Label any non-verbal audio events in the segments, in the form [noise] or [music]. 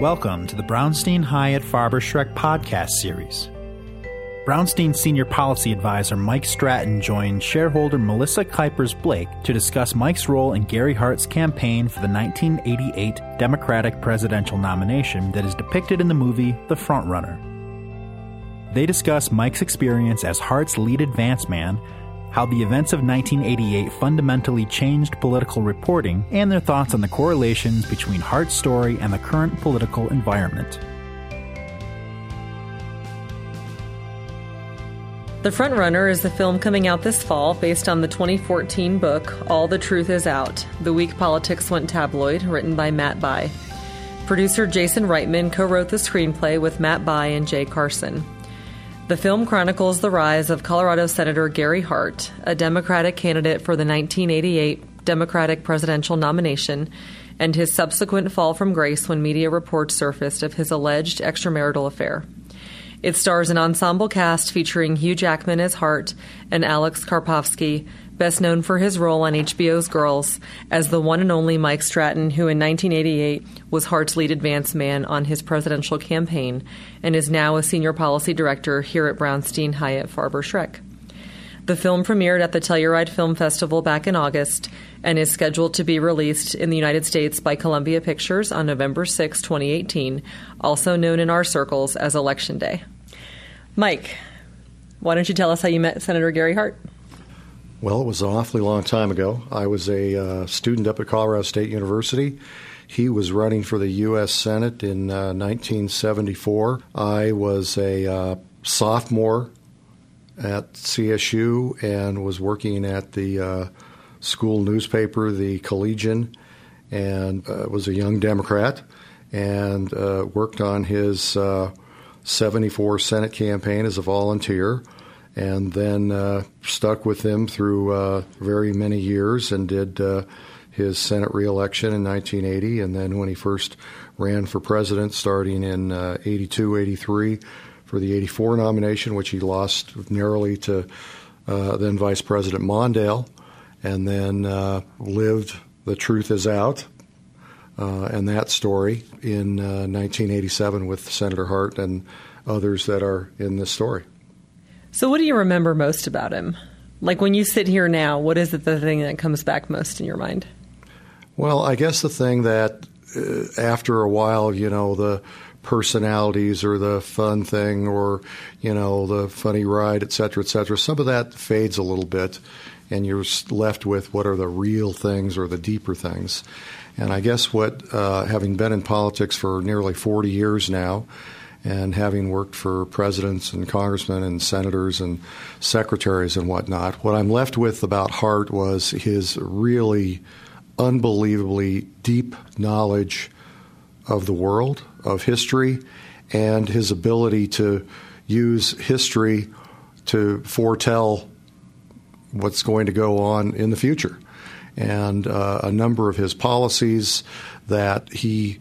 Welcome to the Brownstein Hyatt Farber Schreck podcast series. Brownstein Senior Policy Advisor Mike Stratton joined shareholder Melissa Kuipers Blake to discuss Mike's role in Gary Hart's campaign for the 1988 Democratic presidential nomination that is depicted in the movie The Frontrunner. They discuss Mike's experience as Hart's lead advance man how the events of 1988 fundamentally changed political reporting, and their thoughts on the correlations between Hart's story and the current political environment. The Frontrunner is the film coming out this fall based on the 2014 book All the Truth Is Out The Week Politics Went Tabloid, written by Matt Bai. Producer Jason Reitman co wrote the screenplay with Matt Bai and Jay Carson. The film chronicles the rise of Colorado Senator Gary Hart, a Democratic candidate for the 1988 Democratic presidential nomination, and his subsequent fall from grace when media reports surfaced of his alleged extramarital affair. It stars an ensemble cast featuring Hugh Jackman as Hart and Alex Karpovsky, best known for his role on HBO's Girls as the one and only Mike Stratton, who in 1988 was Hart's lead advance man on his presidential campaign and is now a senior policy director here at Brownstein Hyatt Farber Schreck. The film premiered at the Telluride Film Festival back in August and is scheduled to be released in the United States by Columbia Pictures on November 6, 2018, also known in our circles as Election Day. Mike, why don't you tell us how you met Senator Gary Hart? Well, it was an awfully long time ago. I was a uh, student up at Colorado State University. He was running for the U.S. Senate in uh, 1974. I was a uh, sophomore at CSU and was working at the uh, school newspaper, the Collegian, and uh, was a young Democrat and uh, worked on his 74 Senate campaign as a volunteer and then uh, stuck with him through uh, very many years and did uh, his Senate reelection in 1980. And then when he first ran for president, starting in uh, 82, 83, for the 84 nomination, which he lost narrowly to uh, then Vice President Mondale, and then uh, lived The Truth Is Out. and that story in 1987 with Senator Hart and others that are in this story. So, what do you remember most about him? Like when you sit here now, what is it the thing that comes back most in your mind? Well, I guess the thing that uh, after a while, you know, the personalities or the fun thing or, you know, the funny ride, et cetera, et cetera, some of that fades a little bit and you're left with what are the real things or the deeper things. And I guess what, uh, having been in politics for nearly 40 years now, and having worked for presidents and congressmen and senators and secretaries and whatnot, what I'm left with about Hart was his really unbelievably deep knowledge of the world, of history, and his ability to use history to foretell what's going to go on in the future. And uh, a number of his policies that he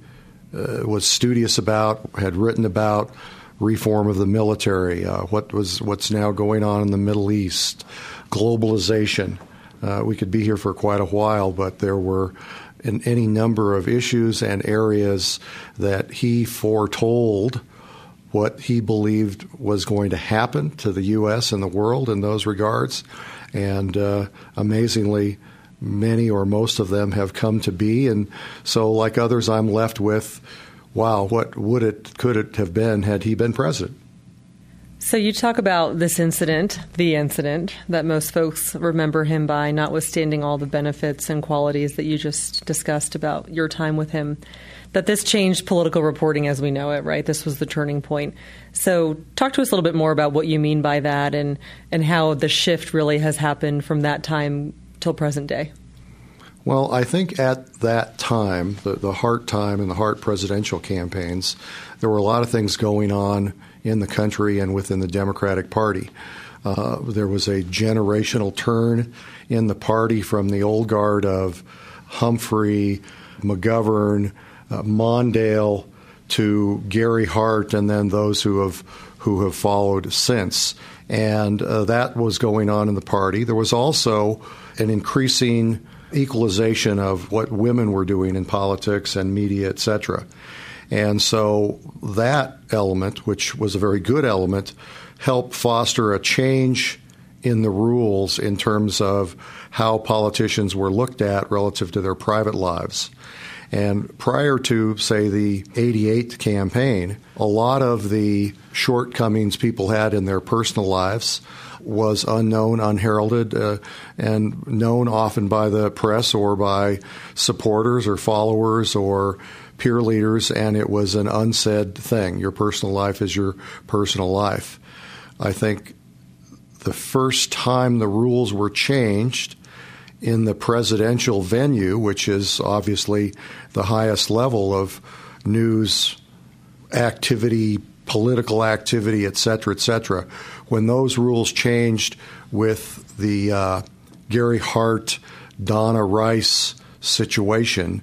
uh, was studious about, had written about reform of the military, uh, what was what's now going on in the Middle East, globalization. Uh, we could be here for quite a while, but there were in any number of issues and areas that he foretold what he believed was going to happen to the U.S. and the world in those regards. And uh, amazingly, many or most of them have come to be. And so, like others, I'm left with, wow, what would it, could it have been had he been president? So, you talk about this incident, the incident that most folks remember him by, notwithstanding all the benefits and qualities that you just discussed about your time with him, that this changed political reporting as we know it, right? This was the turning point. So, talk to us a little bit more about what you mean by that and, and how the shift really has happened from that time till present day? Well, I think at that time, the, the Hart time and the Hart presidential campaigns, there were a lot of things going on in the country and within the Democratic Party. Uh, there was a generational turn in the party from the old guard of Humphrey, McGovern, uh, Mondale to Gary Hart, and then those who have who have followed since. And uh, that was going on in the party. There was also an increasing equalization of what women were doing in politics and media, etc. And so that element, which was a very good element, helped foster a change in the rules in terms of how politicians were looked at relative to their private lives. And prior to, say, the 88 campaign, a lot of the shortcomings people had in their personal lives was unknown, unheralded, uh, and known often by the press or by supporters or followers or peer leaders, and it was an unsaid thing. Your personal life is your personal life. I think the first time the rules were changed in the presidential venue, which is obviously the highest level of news activity, political activity, et cetera, et cetera, when those rules changed with the uh, Gary Hart, Donna Rice situation,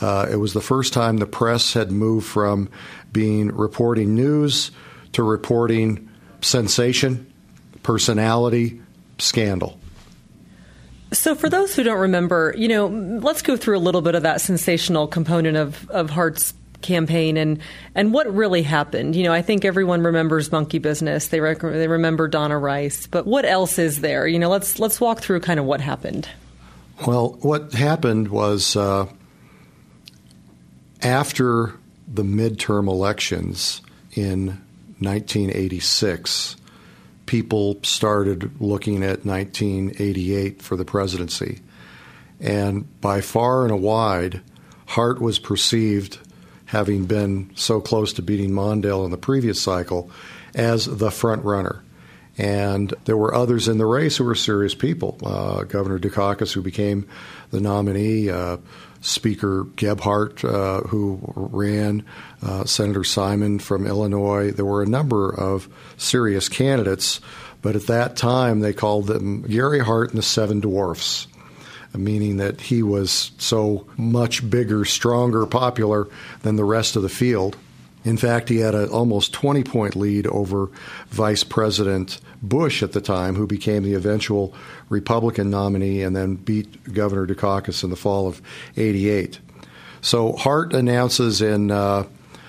uh, it was the first time the press had moved from being reporting news to reporting sensation, personality, scandal. So, for those who don't remember, you know, let's go through a little bit of that sensational component of, of Hart's campaign and and what really happened. You know, I think everyone remembers Monkey Business. They rec- they remember Donna Rice, but what else is there? You know, let's let's walk through kind of what happened. Well, what happened was uh, after the midterm elections in 1986, people started looking at 1988 for the presidency. And by far and wide, Hart was perceived, having been so close to beating Mondale in the previous cycle, as the front runner. And there were others in the race who were serious people. Uh, Governor Dukakis, who became the nominee, uh, Speaker Gephardt, uh, who ran, uh, Senator Simon from Illinois. There were a number of serious candidates, but at that time they called them Gary Hart and the Seven Dwarfs, meaning that he was so much bigger, stronger, popular than the rest of the field. In fact, he had an almost 20 point lead over Vice President Bush at the time, who became the eventual Republican nominee and then beat Governor Dukakis in the fall of 88. So Hart announces in uh,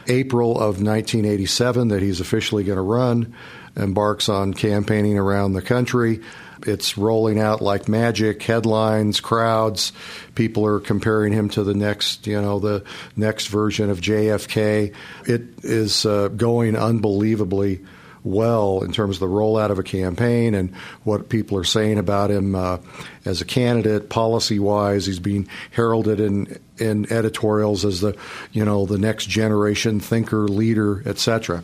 April of 1987 that he's officially going to run, embarks on campaigning around the country. It's rolling out like magic, headlines, crowds. People are comparing him to the next, you know, the next version of JFK. It is uh, going unbelievably well in terms of the rollout of a campaign and what people are saying about him uh, as a candidate, policy wise. He's being heralded in in editorials as the you know the next generation thinker, leader, etc.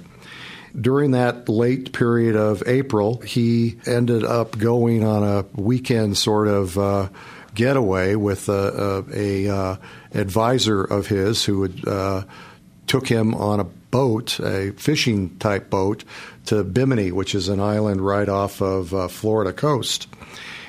During that late period of April, he ended up going on a weekend sort of uh, getaway with a, a, a uh, advisor of his who had, uh, took him on a boat, a fishing type boat, to Bimini, which is an island right off of uh, Florida coast.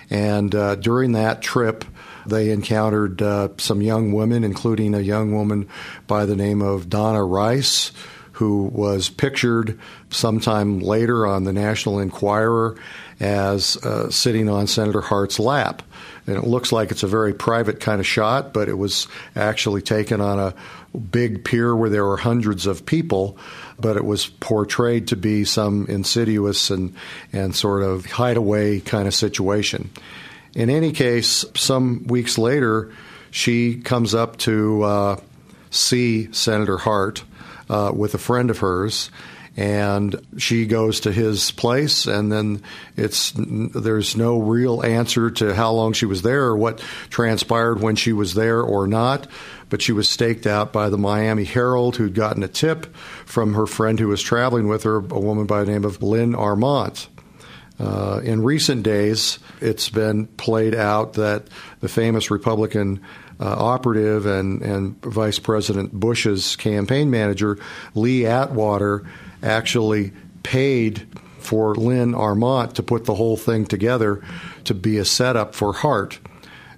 And uh, during that trip, they encountered uh, some young women, including a young woman by the name of Donna Rice, who was pictured sometime later on the National Enquirer as uh, sitting on Senator Hart's lap. And it looks like it's a very private kind of shot, but it was actually taken on a big pier where there were hundreds of people, but it was portrayed to be some insidious and, and sort of hideaway kind of situation. In any case, some weeks later, she comes up to uh, see Senator Hart uh, with a friend of hers and she goes to his place and then it's there's no real answer to how long she was there or what transpired when she was there or not but she was staked out by the Miami Herald who'd gotten a tip from her friend who was traveling with her a woman by the name of Lynn Armandt uh, in recent days, it's been played out that the famous Republican uh, operative and, and Vice President Bush's campaign manager, Lee Atwater, actually paid for Lynn Armandt to put the whole thing together to be a setup for Hart.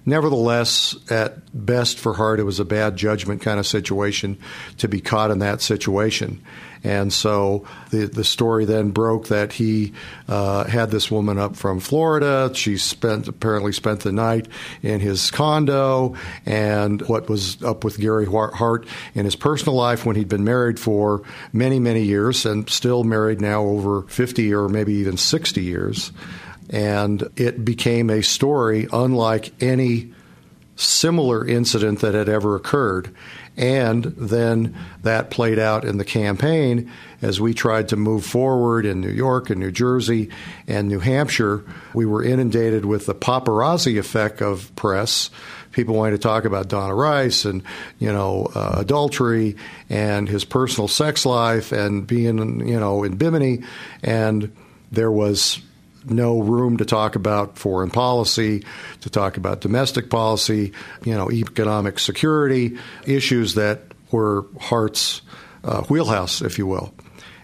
Nevertheless, at best for Hart, it was a bad judgment kind of situation to be caught in that situation. And so the the story then broke that he uh, had this woman up from Florida. She spent apparently spent the night in his condo, and what was up with Gary Hart in his personal life when he'd been married for many many years and still married now over fifty or maybe even sixty years. And it became a story unlike any similar incident that had ever occurred. And then that played out in the campaign as we tried to move forward in New York and New Jersey and New Hampshire. We were inundated with the paparazzi effect of press. People wanted to talk about Donna Rice and, you know, uh, adultery and his personal sex life and being, you know, in Bimini. And there was no room to talk about foreign policy, to talk about domestic policy, you know, economic security, issues that were Hart's uh, wheelhouse, if you will.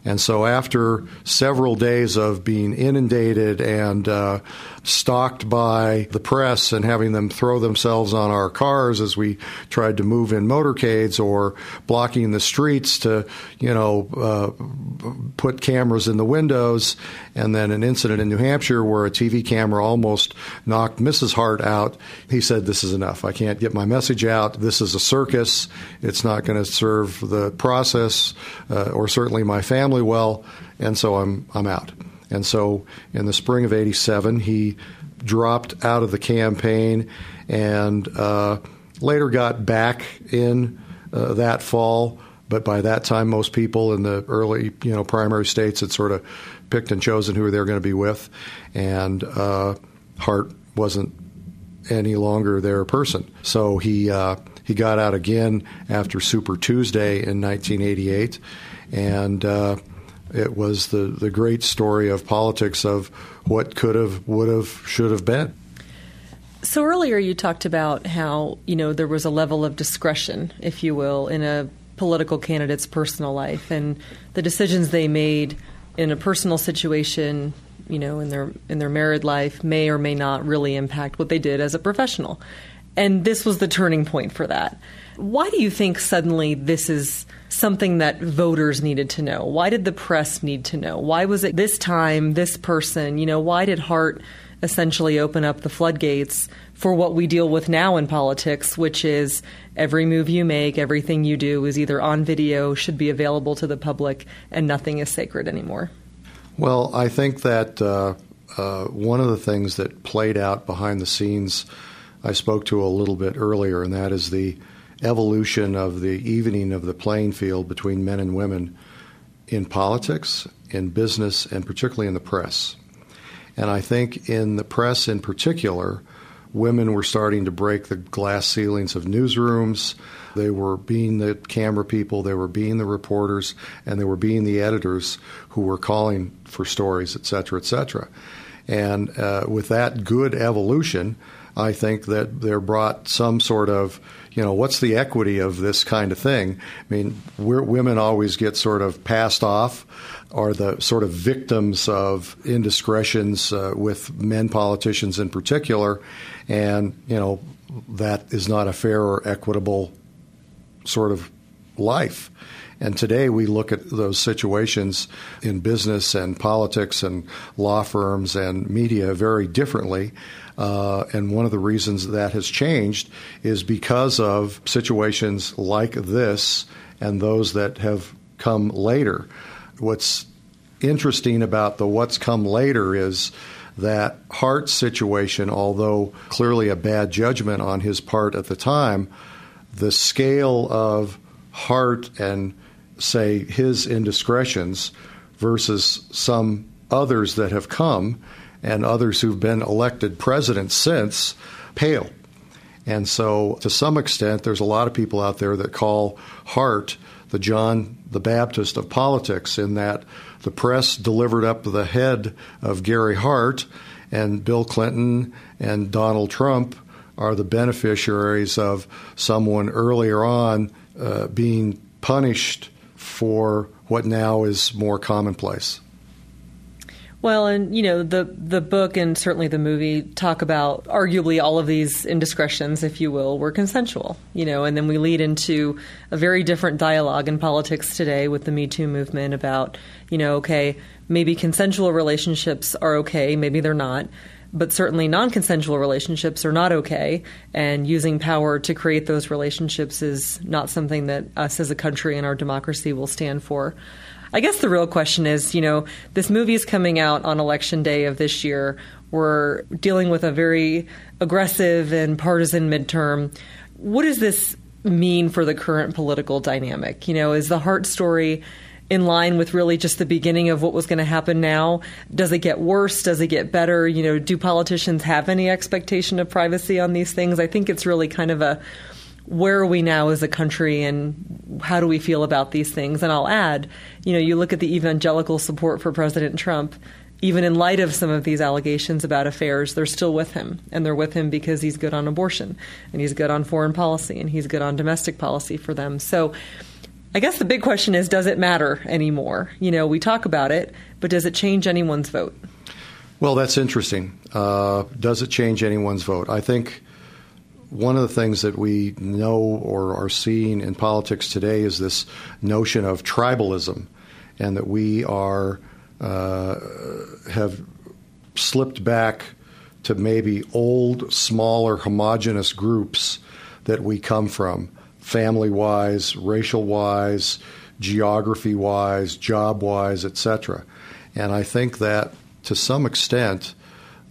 And so, after several days of being inundated and uh, stalked by the press and having them throw themselves on our cars as we tried to move in motorcades or blocking the streets to, you know, uh, put cameras in the windows. And then an incident in New Hampshire where a TV camera almost knocked Mrs. Hart out. He said, This is enough. I can't get my message out. This is a circus. It's not going to serve the process uh, or certainly my family well. And so I'm, I'm out. And so in the spring of 87, he dropped out of the campaign and uh, later got back in uh, that fall. But by that time, most people in the early, you know, primary states had sort of picked and chosen who they were going to be with, and uh, Hart wasn't any longer their person. So he uh, he got out again after Super Tuesday in 1988, and uh, it was the, the great story of politics of what could have, would have, should have been. So earlier you talked about how, you know, there was a level of discretion, if you will, in a political candidate's personal life and the decisions they made in a personal situation, you know, in their in their married life may or may not really impact what they did as a professional. And this was the turning point for that. Why do you think suddenly this is something that voters needed to know? Why did the press need to know? Why was it this time, this person? You know, why did Hart essentially open up the floodgates for what we deal with now in politics, which is every move you make, everything you do is either on video, should be available to the public, and nothing is sacred anymore? Well, I think that uh, uh, one of the things that played out behind the scenes, I spoke to a little bit earlier, and that is the evolution of the evening of the playing field between men and women in politics, in business, and particularly in the press. And I think in the press in particular, women were starting to break the glass ceilings of newsrooms. They were being the camera people, they were being the reporters, and they were being the editors who were calling for stories, et cetera, et cetera. And uh, with that good evolution, I think that there brought some sort of you know, what's the equity of this kind of thing? I mean, women always get sort of passed off, are the sort of victims of indiscretions uh, with men politicians in particular, and you know that is not a fair or equitable sort of life. And today we look at those situations in business and politics and law firms and media very differently. Uh, and one of the reasons that has changed is because of situations like this and those that have come later. What's interesting about the what's come later is that Hart's situation, although clearly a bad judgment on his part at the time, the scale of Hart and, say, his indiscretions versus some others that have come and others who've been elected president since pale. And so, to some extent, there's a lot of people out there that call Hart the John the Baptist of politics, in that the press delivered up the head of Gary Hart, and Bill Clinton and Donald Trump are the beneficiaries of someone earlier on uh, being punished for what now is more commonplace. Well, and you know the the book and certainly the movie talk about arguably all of these indiscretions, if you will, were consensual. You know, and then we lead into a very different dialogue in politics today with the Me Too movement about you know, okay, maybe consensual relationships are okay, maybe they're not. But certainly, non consensual relationships are not okay, and using power to create those relationships is not something that us as a country and our democracy will stand for. I guess the real question is, you know, this movie is coming out on election day of this year. We're dealing with a very aggressive and partisan midterm. What does this mean for the current political dynamic? You know, is the Hart story in line with really just the beginning of what was going to happen now? Does it get worse? Does it get better? You know, do politicians have any expectation of privacy on these things? I think it's really kind of a where are we now as a country and how do we feel about these things? And I'll add, you know, you look at the evangelical support for President Trump, even in light of some of these allegations about affairs, they're still with him. And they're with him because he's good on abortion and he's good on foreign policy and he's good on domestic policy for them. So I guess the big question is does it matter anymore? You know, we talk about it, but does it change anyone's vote? Well, that's interesting. Uh, does it change anyone's vote? I think one of the things that we know or are seeing in politics today is this notion of tribalism, and that we are uh, have slipped back to maybe old, smaller, homogenous groups that we come from, family wise, racial wise, geography wise, job wise, etc. And I think that to some extent,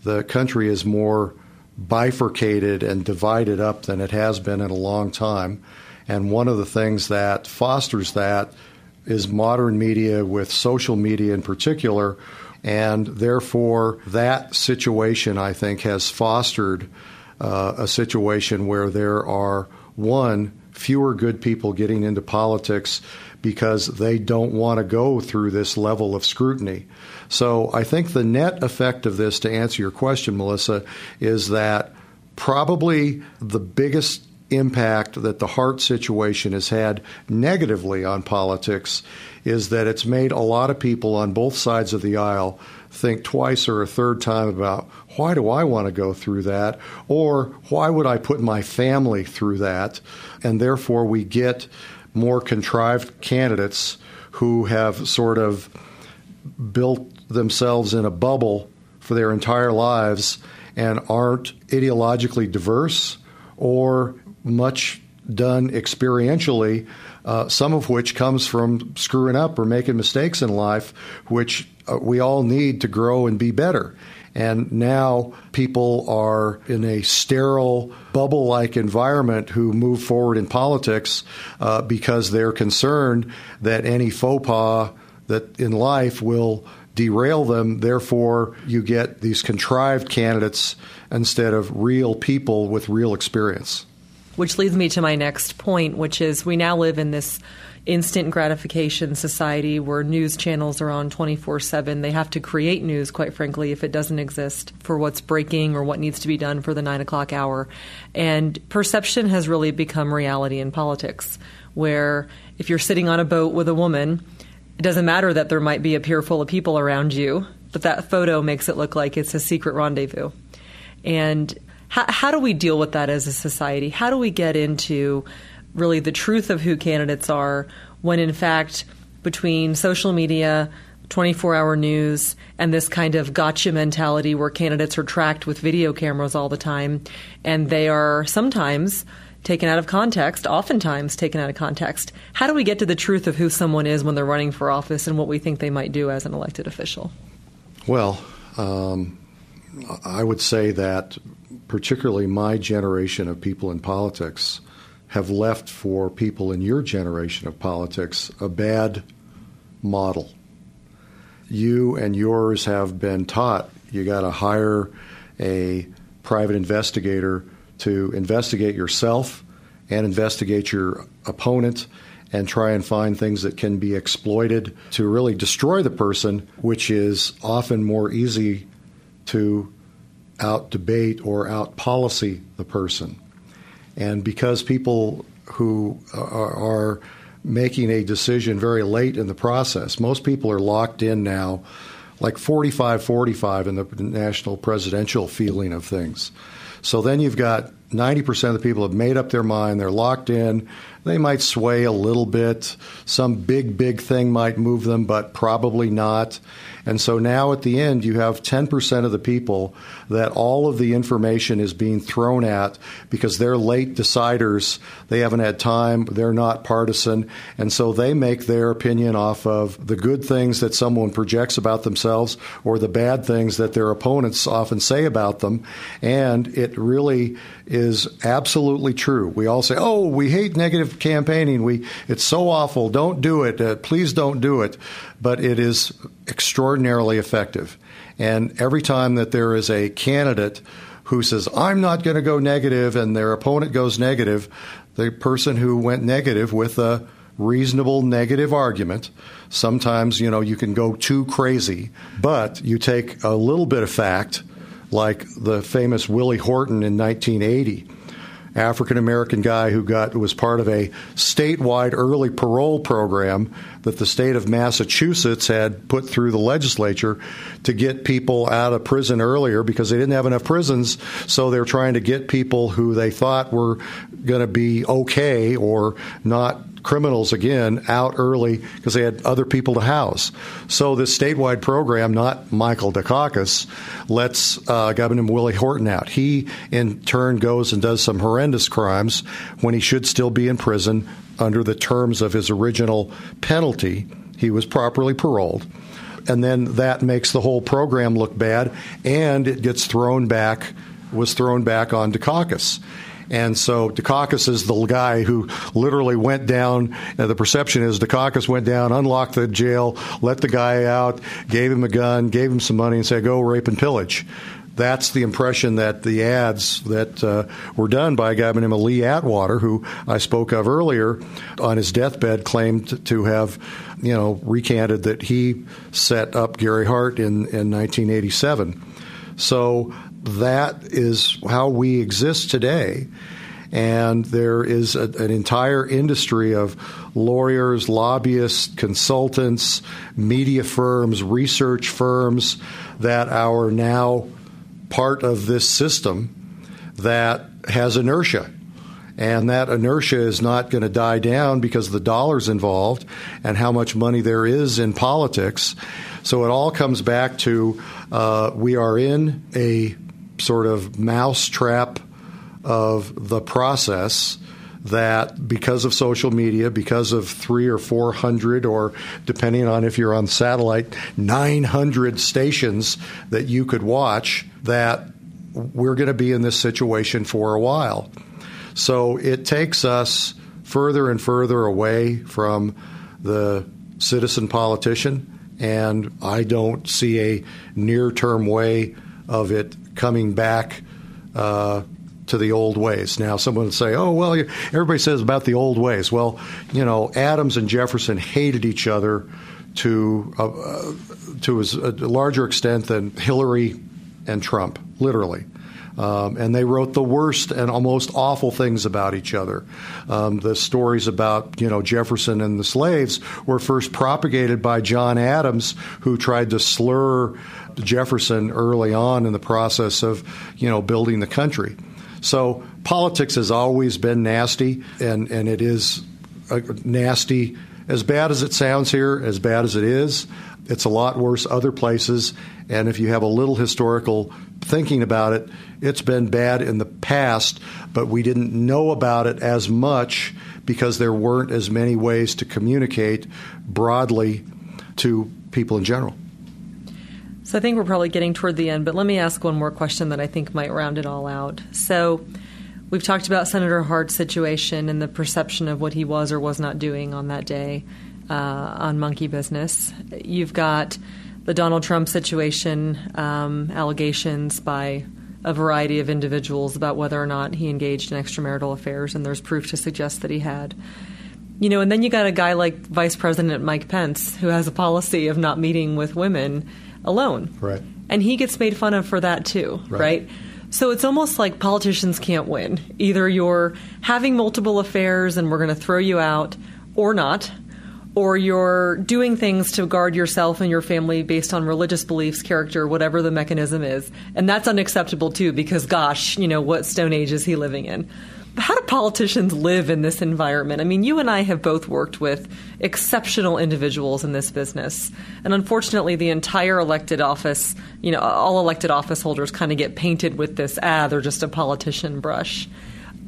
the country is more bifurcated and divided up than it has been in a long time. And one of the things that fosters that is modern media with social media in particular. And therefore, that situation, I think, has fostered uh, a situation where there are, one, fewer good people getting into politics because they don't want to go through this level of scrutiny. So I think the net effect of this, to answer your question, Melissa, is that probably the biggest impact that the Hart situation has had negatively on politics is that it's made a lot of people on both sides of the aisle think twice or a third time about why do I want to go through that or why would I put my family through that and therefore we get more contrived candidates who have sort of built themselves in a bubble for their entire lives and aren't ideologically diverse or much done experientially, uh, some of which comes from screwing up or making mistakes in life, which uh, we all need to grow and be better. And now people are in a sterile, bubble like environment who move forward in politics uh, because they're concerned that any faux pas that in life will derail them. Therefore, you get these contrived candidates instead of real people with real experience. Which leads me to my next point, which is we now live in this instant gratification society where news channels are on 24 7. They have to create news, quite frankly, if it doesn't exist for what's breaking or what needs to be done for the nine o'clock hour. And perception has really become reality in politics, where if you're sitting on a boat with a woman, it doesn't matter that there might be a pier full of people around you, but that photo makes it look like it's a secret rendezvous. And how, how do we deal with that as a society? How do we get into really the truth of who candidates are when, in fact, between social media, 24 hour news, and this kind of gotcha mentality where candidates are tracked with video cameras all the time, and they are sometimes taken out of context, oftentimes taken out of context. How do we get to the truth of who someone is when they're running for office and what we think they might do as an elected official? Well, um, I would say that particularly my generation of people in politics have left for people in your generation of politics a bad model. You and yours have been taught you got to hire a private investigator to investigate yourself and investigate your opponent and try and find things that can be exploited to really destroy the person, which is often more easy to out debate or out policy the person. And because people who are, making a decision very late in the process, most people are locked in now like 45 45 in the national presidential feeling of things. So then you've got 90% of the people have made up their mind, they're locked in, they might sway a little bit. Some big, big thing might move them, but probably not. And so now at the end, you have 10% of the people that all of the information is being thrown at because they're late deciders. They haven't had time. They're not partisan. And so they make their opinion off of the good things that someone projects about themselves or the bad things that their opponents often say about them. And it really is absolutely true. We all say, "Oh, we hate negative campaigning. We it's so awful. Don't do it. Uh, please don't do it." But it is extraordinarily effective. And every time that there is a candidate who says, "I'm not going to go negative," and their opponent goes negative, the person who went negative with a reasonable negative argument. Sometimes, you know, you can go too crazy, but you take a little bit of fact like the famous Willie Horton in 1980. African American guy who got was part of a statewide early parole program that the state of Massachusetts had put through the legislature to get people out of prison earlier because they didn't have enough prisons. So they're trying to get people who they thought were going to be okay or not criminals again out early because they had other people to house. So this statewide program, not Michael Dukakis, lets uh, named Willie Horton out. He in turn goes and does some horrendous crimes when he should still be in prison under the terms of his original penalty. He was properly paroled. And then that makes the whole program look bad, and it gets thrown back, was thrown back on Dukakis. And so Dukakis is the guy who literally went down. Uh, the perception is Dukakis went down, unlocked the jail, let the guy out, gave him a gun, gave him some money, and said, "Go rape and pillage." That's the impression that the ads that uh, were done by a guy named Lee Atwater, who I spoke of earlier, on his deathbed, claimed to have, you know, recanted that he set up Gary Hart in, in 1987. So that is how we exist today. And there is a, an entire industry of lawyers, lobbyists, consultants, media firms, research firms that are now part of this system that has inertia. And that inertia is not going to die down because of the dollars involved and how much money there is in politics. So it all comes back to uh, we are in a sort of mousetrap of the process that because of social media, because of three or four hundred, or depending on if you're on satellite, 900 stations that you could watch, that we're going to be in this situation for a while. So it takes us further and further away from the citizen politician, and I don't see a near term way of it coming back uh, to the old ways. Now, someone would say, "Oh, well, everybody says about the old ways." Well, you know, Adams and Jefferson hated each other to uh, uh to a larger extent than Hillary and Trump, literally. Um, and they wrote the worst and almost awful things about each other. Um, the stories about you know Jefferson and the slaves were first propagated by John Adams, who tried to slur Jefferson early on in the process of you know building the country. So politics has always been nasty, and and it is nasty as bad as it sounds here, as bad as it is. It's a lot worse other places, and if you have a little historical thinking about it, it's been bad in the past, but we didn't know about it as much because there weren't as many ways to communicate broadly to people in general. So I think we're probably getting toward the end, but let me ask one more question that I think might round it all out. So we've talked about Senator Hart's situation and the perception of what he was or was not doing on that day uh, on monkey business. You've got the Donald Trump situation, um, allegations by a variety of individuals about whether or not he engaged in extramarital affairs, and there's proof to suggest that he had. You know, and then you got a guy like Vice President Mike Pence who has a policy of not meeting with women alone. Right. And he gets made fun of for that too, right? right? So it's almost like politicians can't win. Either you're having multiple affairs and we're going to throw you out or not, or you're doing things to guard yourself and your family based on religious beliefs, character, whatever the mechanism is. And that's unacceptable too, because gosh, you know, what stone age is he living in? How do politicians live in this environment? I mean, you and I have both worked with exceptional individuals in this business. And unfortunately, the entire elected office, you know, all elected office holders kind of get painted with this, ah, they're just a politician brush.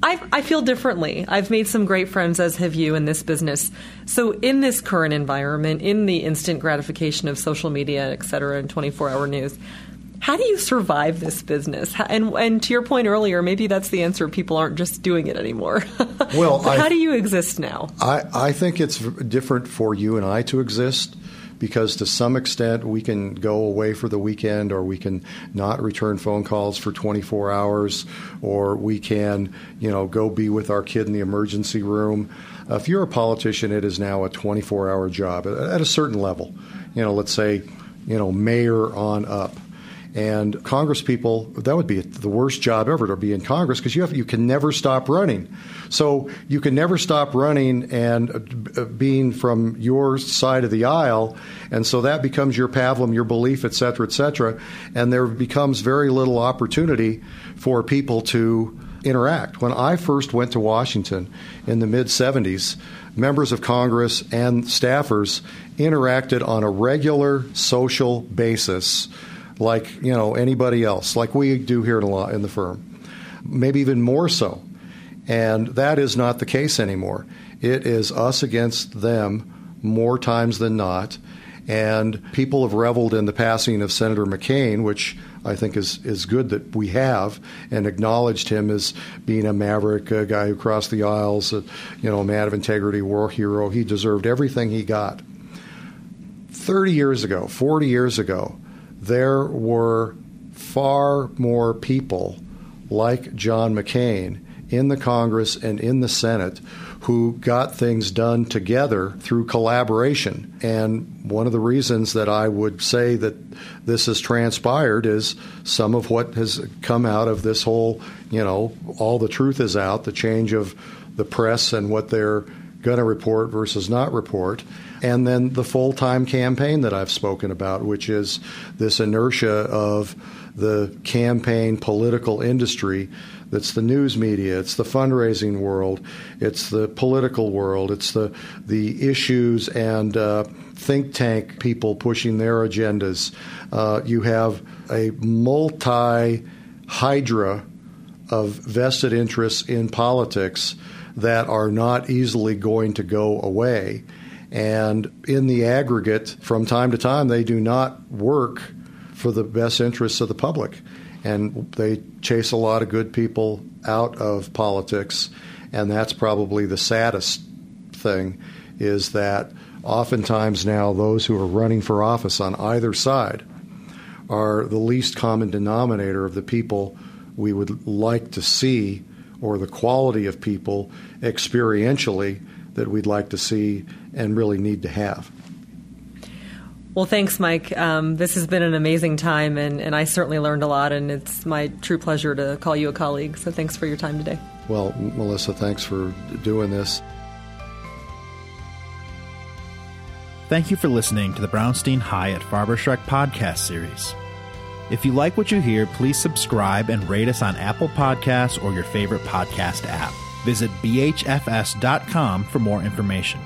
I, I, feel differently. I've made some great friends, as have you, in this business. So, in this current environment, in the instant gratification of social media, et cetera, and 24 hour news, how do you survive this business? And, and to your point earlier, maybe that's the answer. People aren't just doing it anymore. [laughs] Well, I, how do you exist now? I, I think it's different for you and I to exist because to some extent we can go away for the weekend or we can not return phone calls for 24 hours or we can you know go be with our kid in the emergency room. If you're a politician it is now a 24 hour job at a certain level. You know let's say you know mayor on up and Congress people, that would be the worst job ever to be in Congress because you have you can never stop running. So you can never stop running and uh, being from your side of the aisle, and so that becomes your pablum, your belief, et cetera, et cetera. And there becomes very little opportunity for people to interact. When I first went to Washington in the mid 70s, members of Congress and staffers interacted on a regular social basis like you know anybody else, like we do here in, the firm, maybe even more so. And that is not the case anymore. It is us against them more times than not. And people have reveled in the passing of Senator McCain, which I think is, is good that we have, and acknowledged him as being a maverick, a guy who crossed the aisles, a, you know, a man of integrity, war hero. He deserved everything he got. 30 years ago, 40 years ago, there were far more people like John McCain in the Congress and in the Senate who got things done together through collaboration. And one of the reasons that I would say that this has transpired is some of what has come out of this whole, you know, all the truth is out, the change of the press and what they're going to report versus not report. And then the full time campaign that I've spoken about, which is this inertia of the campaign political industry that's the news media, it's the fundraising world, it's the political world, it's the, the issues and uh, think tank people pushing their agendas. Uh, you have a multi hydra of vested interests in politics that are not easily going to go away. And in the aggregate, from time to time, they do not work for the best interests of the public. And they chase a lot of good people out of politics. And that's probably the saddest thing is that oftentimes now those who are running for office on either side are the least common denominator of the people we would like to see or the quality of people experientially that we'd like to see and really need to have. Well, thanks, Mike. Um, this has been an amazing time, and, and I certainly learned a lot, and it's my true pleasure to call you a colleague. So thanks for your time today. Well, Melissa, thanks for doing this. Thank you for listening to the Brownstein Hyatt Farber Schreck podcast series. If you like what you hear, please subscribe and rate us on Apple Podcasts or your favorite podcast app. Visit bhfs.com for more information.